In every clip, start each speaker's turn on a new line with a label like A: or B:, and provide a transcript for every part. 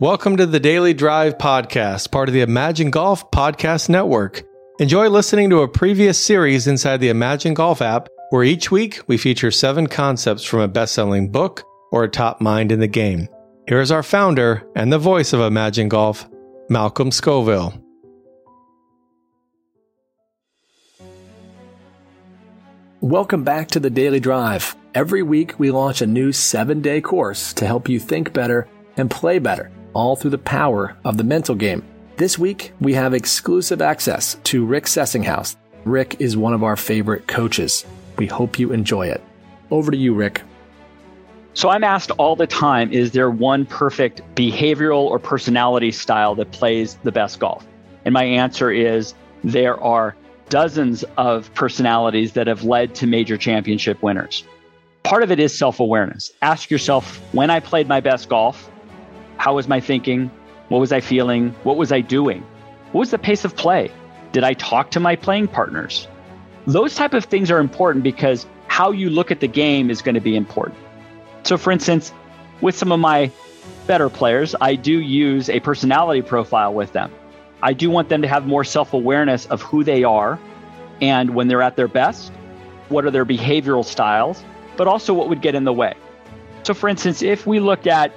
A: Welcome to the Daily Drive Podcast, part of the Imagine Golf Podcast Network. Enjoy listening to a previous series inside the Imagine Golf app, where each week we feature seven concepts from a best selling book or a top mind in the game. Here is our founder and the voice of Imagine Golf, Malcolm Scoville.
B: Welcome back to the Daily Drive. Every week we launch a new seven day course to help you think better and play better all through the power of the mental game. This week, we have exclusive access to Rick Sessinghaus. Rick is one of our favorite coaches. We hope you enjoy it. Over to you, Rick.
C: So I'm asked all the time is there one perfect behavioral or personality style that plays the best golf? And my answer is there are dozens of personalities that have led to major championship winners. Part of it is self awareness. Ask yourself when I played my best golf, how was my thinking? What was I feeling? What was I doing? What was the pace of play? Did I talk to my playing partners? Those type of things are important because how you look at the game is going to be important. So for instance, with some of my better players, I do use a personality profile with them. I do want them to have more self-awareness of who they are and when they're at their best, what are their behavioral styles, but also what would get in the way. So for instance, if we look at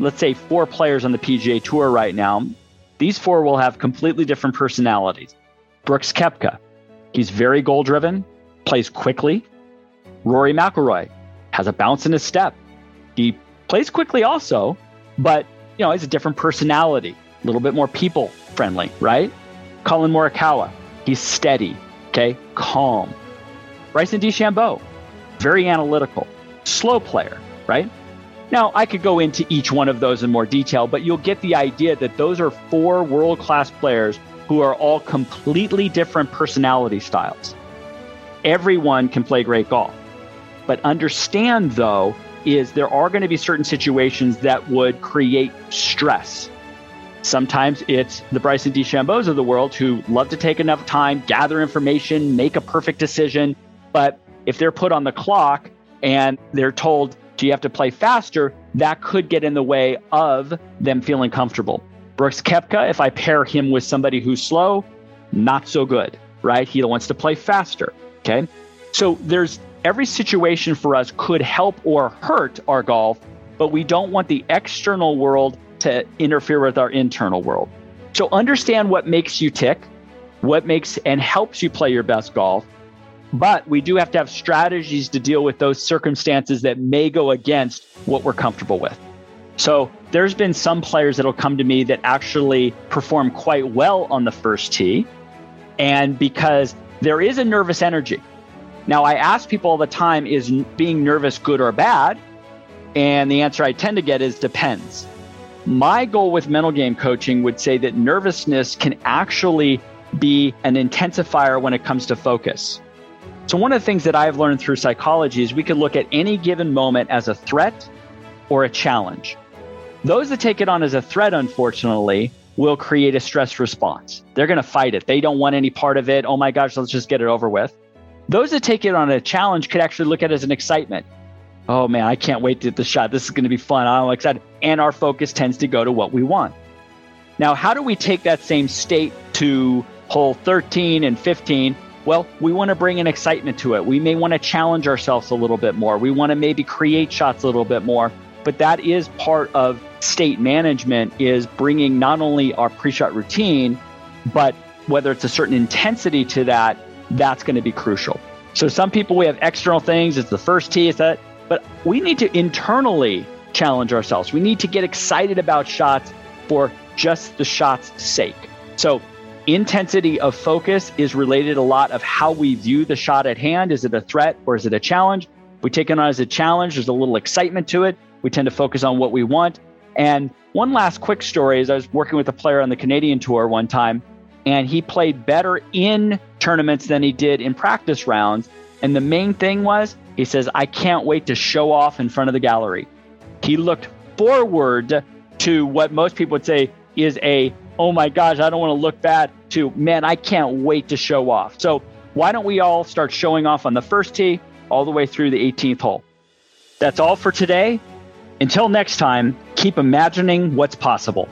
C: let's say four players on the PGA Tour right now, these four will have completely different personalities. Brooks Koepka, he's very goal driven, plays quickly. Rory McIlroy has a bounce in his step. He plays quickly also, but you know, he's a different personality, a little bit more people friendly, right? Collin Morikawa, he's steady, okay, calm. Bryson DeChambeau, very analytical, slow player, right? Now, I could go into each one of those in more detail, but you'll get the idea that those are four world class players who are all completely different personality styles. Everyone can play great golf. But understand, though, is there are going to be certain situations that would create stress. Sometimes it's the Bryson DeChambeaus of the world who love to take enough time, gather information, make a perfect decision. But if they're put on the clock and they're told, you have to play faster. That could get in the way of them feeling comfortable. Brooks Koepka, if I pair him with somebody who's slow, not so good, right? He wants to play faster. Okay. So there's every situation for us could help or hurt our golf, but we don't want the external world to interfere with our internal world. So understand what makes you tick, what makes and helps you play your best golf, but we do have to have strategies to deal with those circumstances that may go against what we're comfortable with. So there's been some players that'll come to me that actually perform quite well on the first tee. And because there is a nervous energy. Now, I ask people all the time is being nervous good or bad? And the answer I tend to get is depends. My goal with mental game coaching would say that nervousness can actually be an intensifier when it comes to focus. So, one of the things that I've learned through psychology is we can look at any given moment as a threat or a challenge. Those that take it on as a threat, unfortunately, will create a stress response. They're going to fight it. They don't want any part of it. Oh my gosh, let's just get it over with. Those that take it on a challenge could actually look at it as an excitement. Oh man, I can't wait to get the shot. This is going to be fun. I'm excited. And our focus tends to go to what we want. Now, how do we take that same state to hole 13 and 15 well, we want to bring an excitement to it. We may want to challenge ourselves a little bit more. We want to maybe create shots a little bit more. But that is part of state management is bringing not only our pre-shot routine, but whether it's a certain intensity to that, that's going to be crucial. So some people we have external things, it's the first tee, it's that, but we need to internally challenge ourselves. We need to get excited about shots for just the shot's sake. So Intensity of focus is related a lot of how we view the shot at hand. Is it a threat or is it a challenge? We take it on as a challenge. There's a little excitement to it. We tend to focus on what we want. And one last quick story is I was working with a player on the Canadian tour one time, and he played better in tournaments than he did in practice rounds. And the main thing was, he says, I can't wait to show off in front of the gallery. He looked forward to what most people would say is a, oh my gosh, I don't want to look bad to, man, I can't wait to show off. So why don't we all start showing off on the first tee all the way through the 18th hole? That's all for today. Until next time, keep imagining what's possible.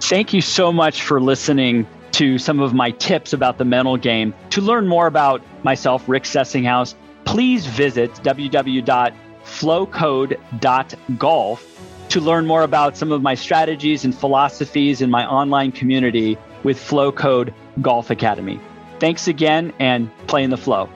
C: Thank you so much for listening to some of my tips about the mental game. To learn more about myself, Rick Sessinghaus, please visit www.flowcode.golf to learn more about some of my strategies and philosophies in my online community with Flowcode Golf Academy. Thanks again and play in the flow.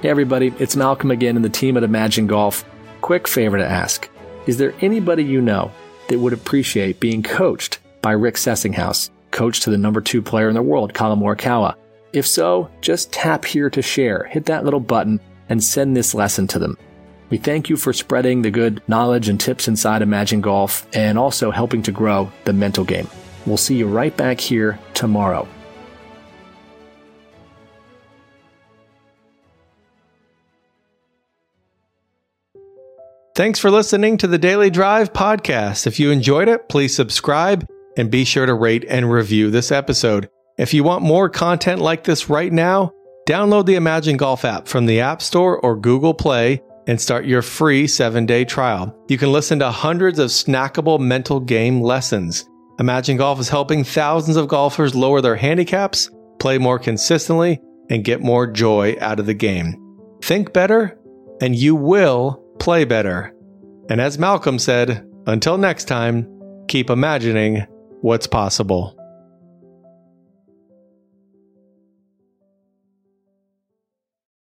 B: Hey, everybody, it's Malcolm again and the team at Imagine Golf. Quick favor to ask Is there anybody you know that would appreciate being coached by Rick Sessinghaus, coach to the number two player in the world, Collin Morikawa? If so, just tap here to share, hit that little button, and send this lesson to them. We thank you for spreading the good knowledge and tips inside Imagine Golf and also helping to grow the mental game. We'll see you right back here tomorrow.
A: Thanks for listening to the Daily Drive podcast. If you enjoyed it, please subscribe and be sure to rate and review this episode. If you want more content like this right now, download the Imagine Golf app from the App Store or Google Play and start your free seven day trial. You can listen to hundreds of snackable mental game lessons. Imagine Golf is helping thousands of golfers lower their handicaps, play more consistently, and get more joy out of the game. Think better, and you will play better. And as Malcolm said, until next time, keep imagining what's possible.